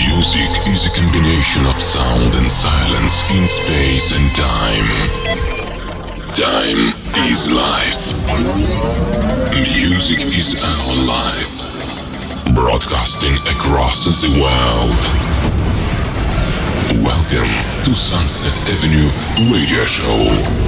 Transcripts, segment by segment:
Music is a combination of sound and silence in space and time. Time is life. Music is our life. Broadcasting across the world. Welcome to Sunset Avenue Radio Show.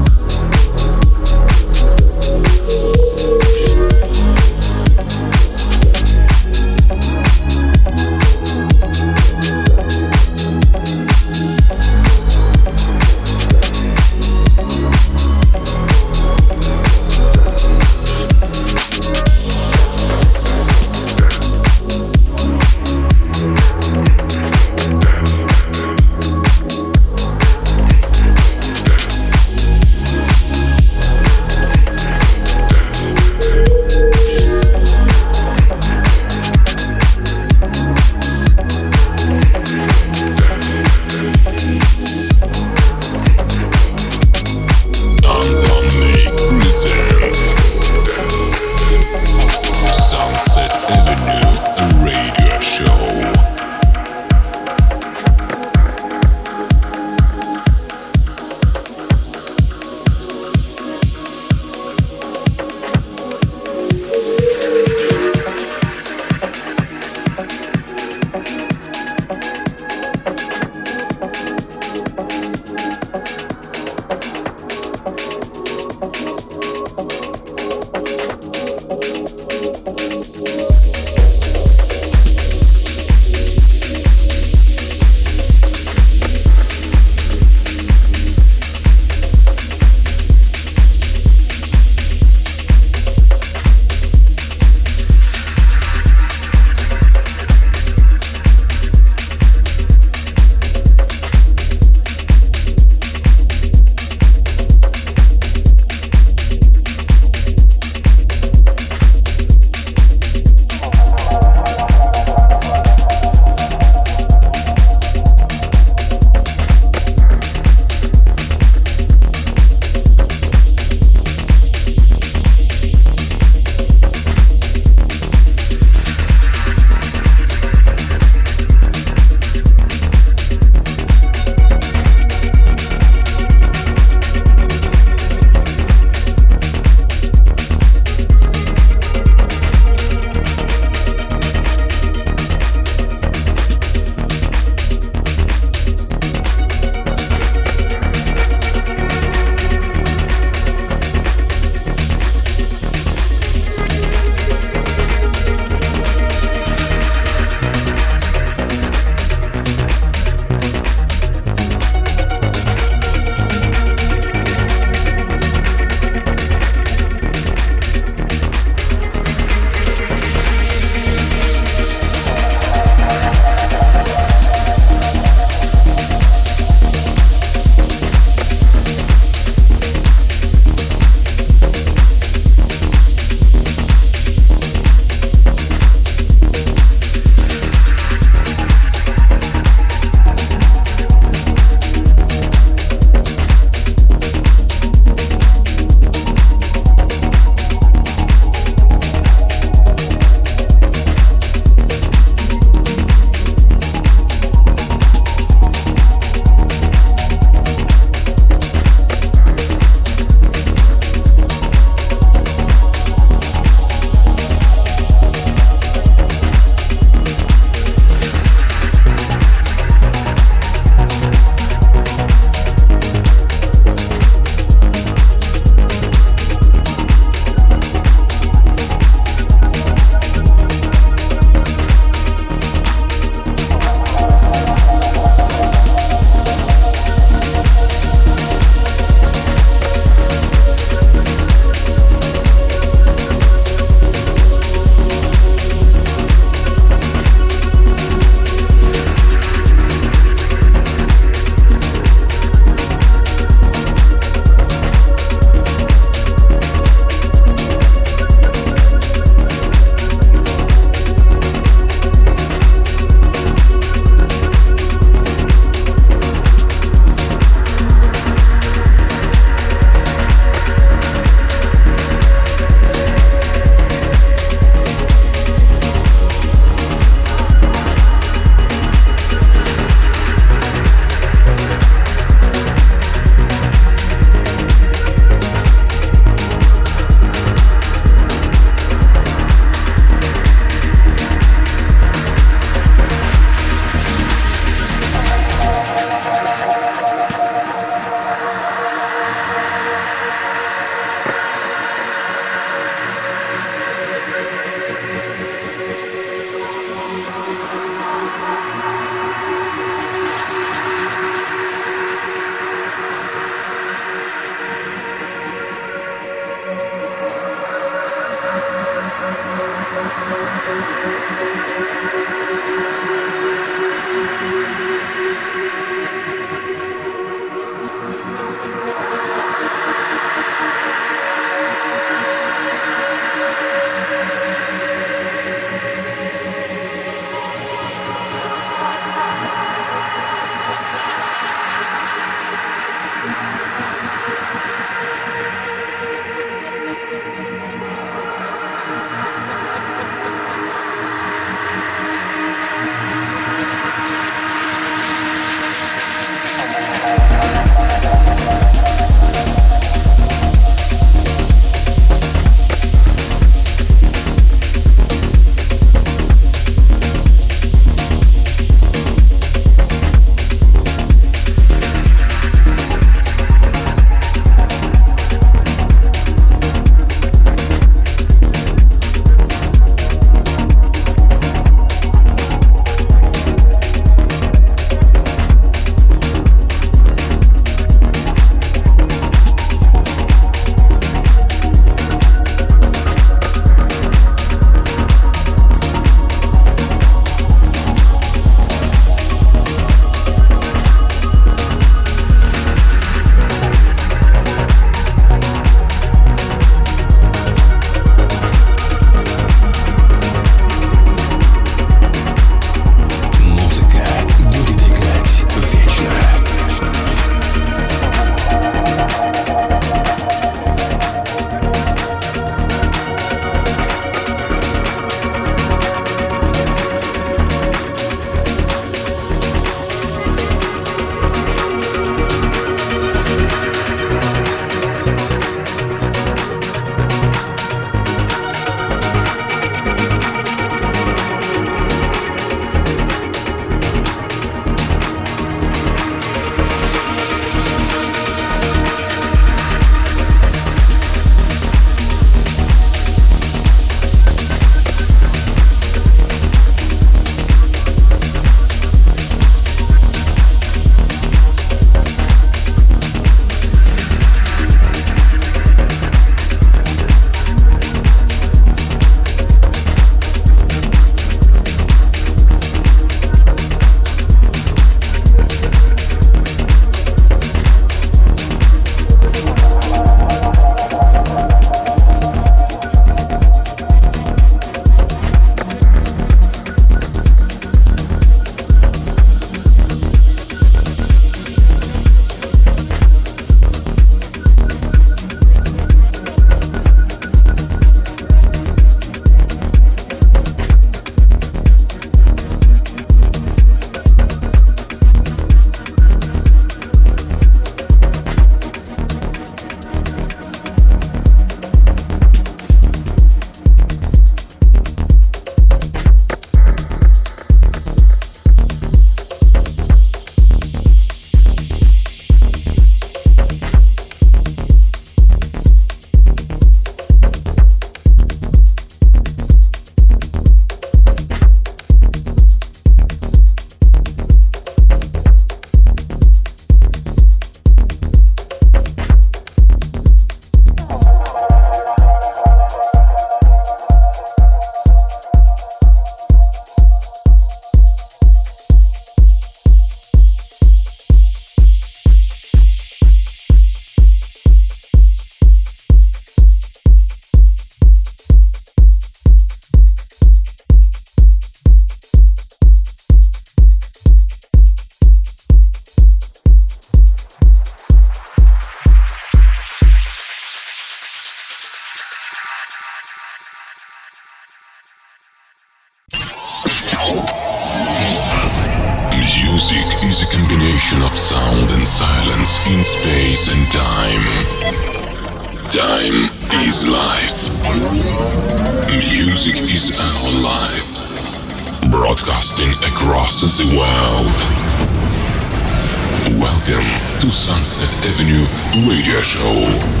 Radio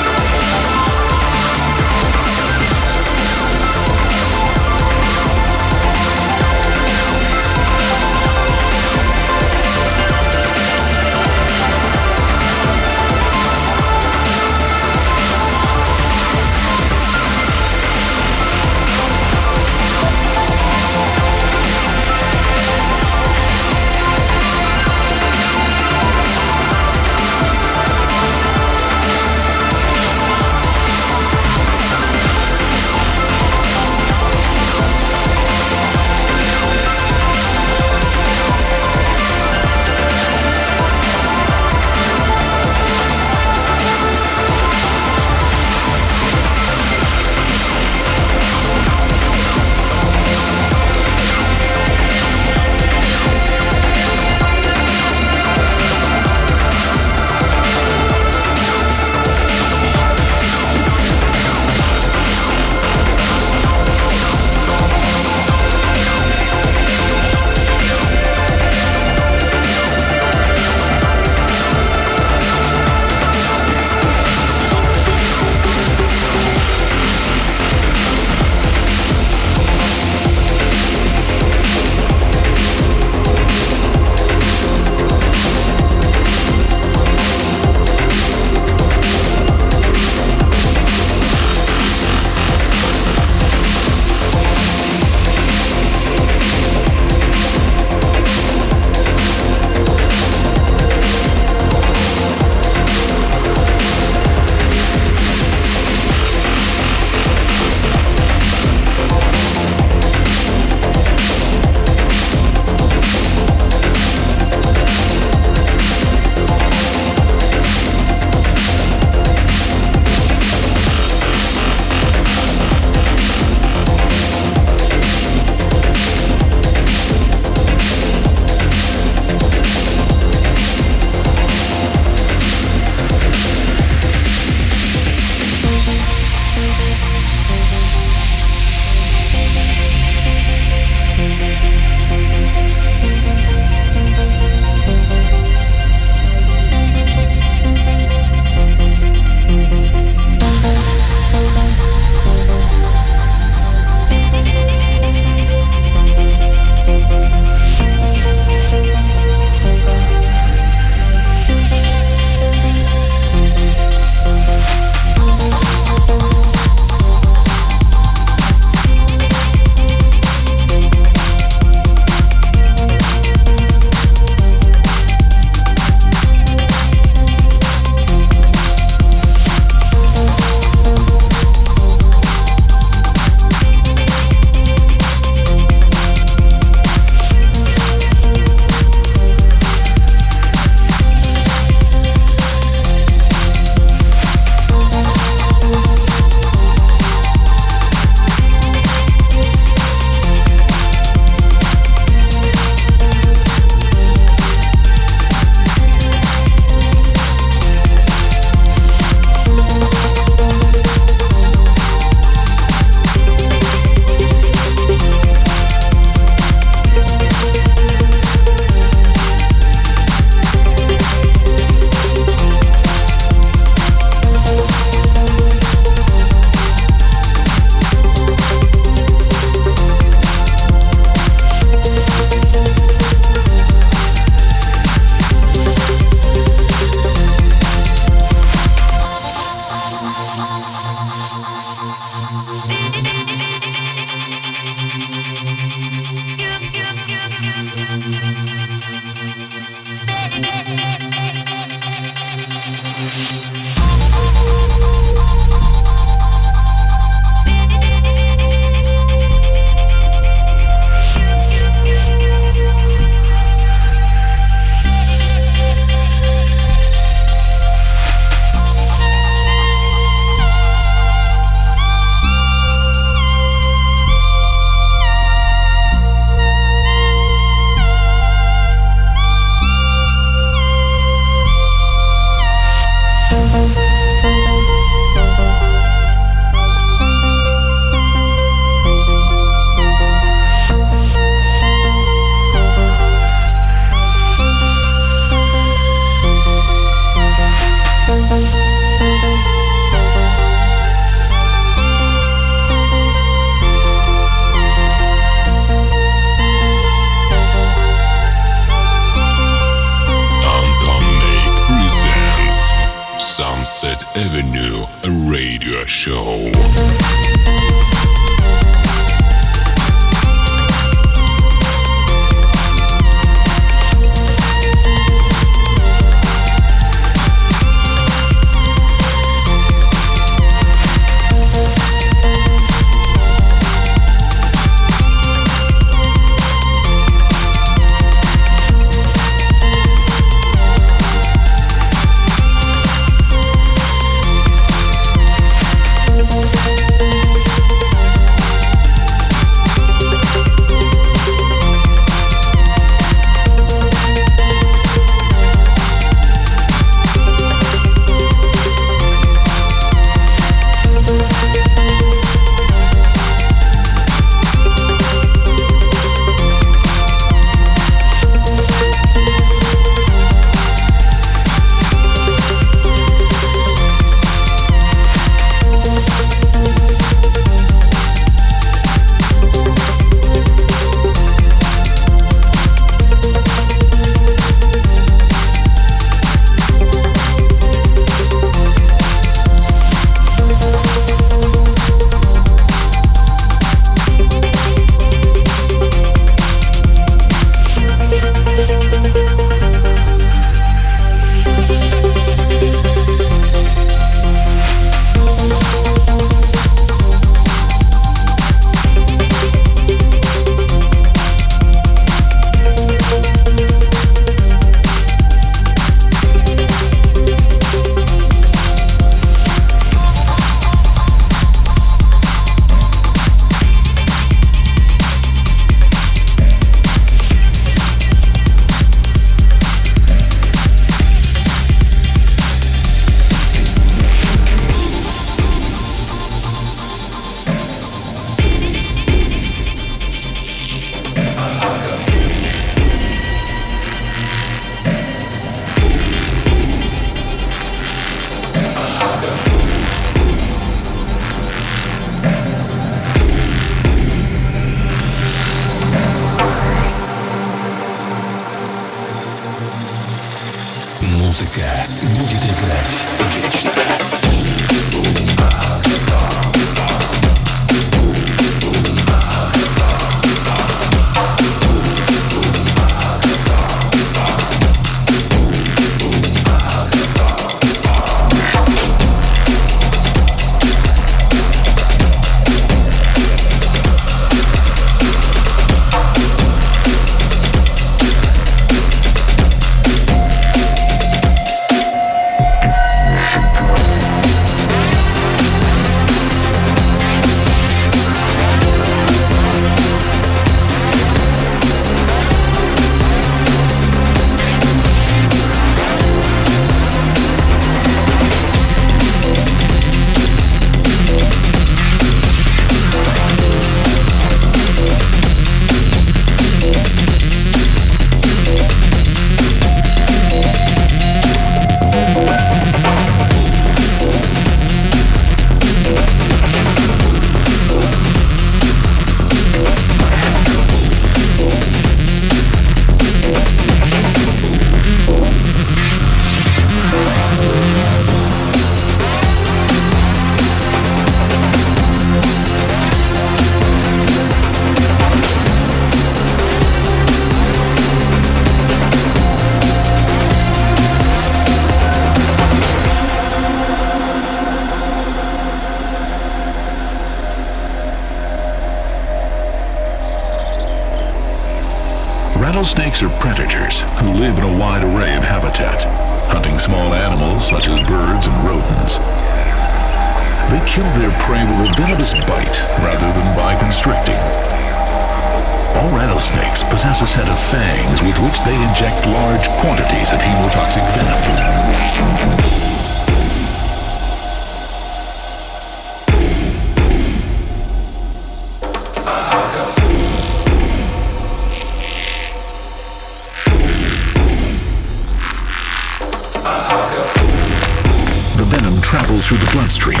travels through the bloodstream,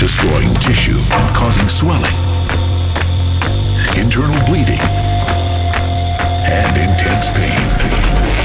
destroying tissue and causing swelling, internal bleeding, and intense pain.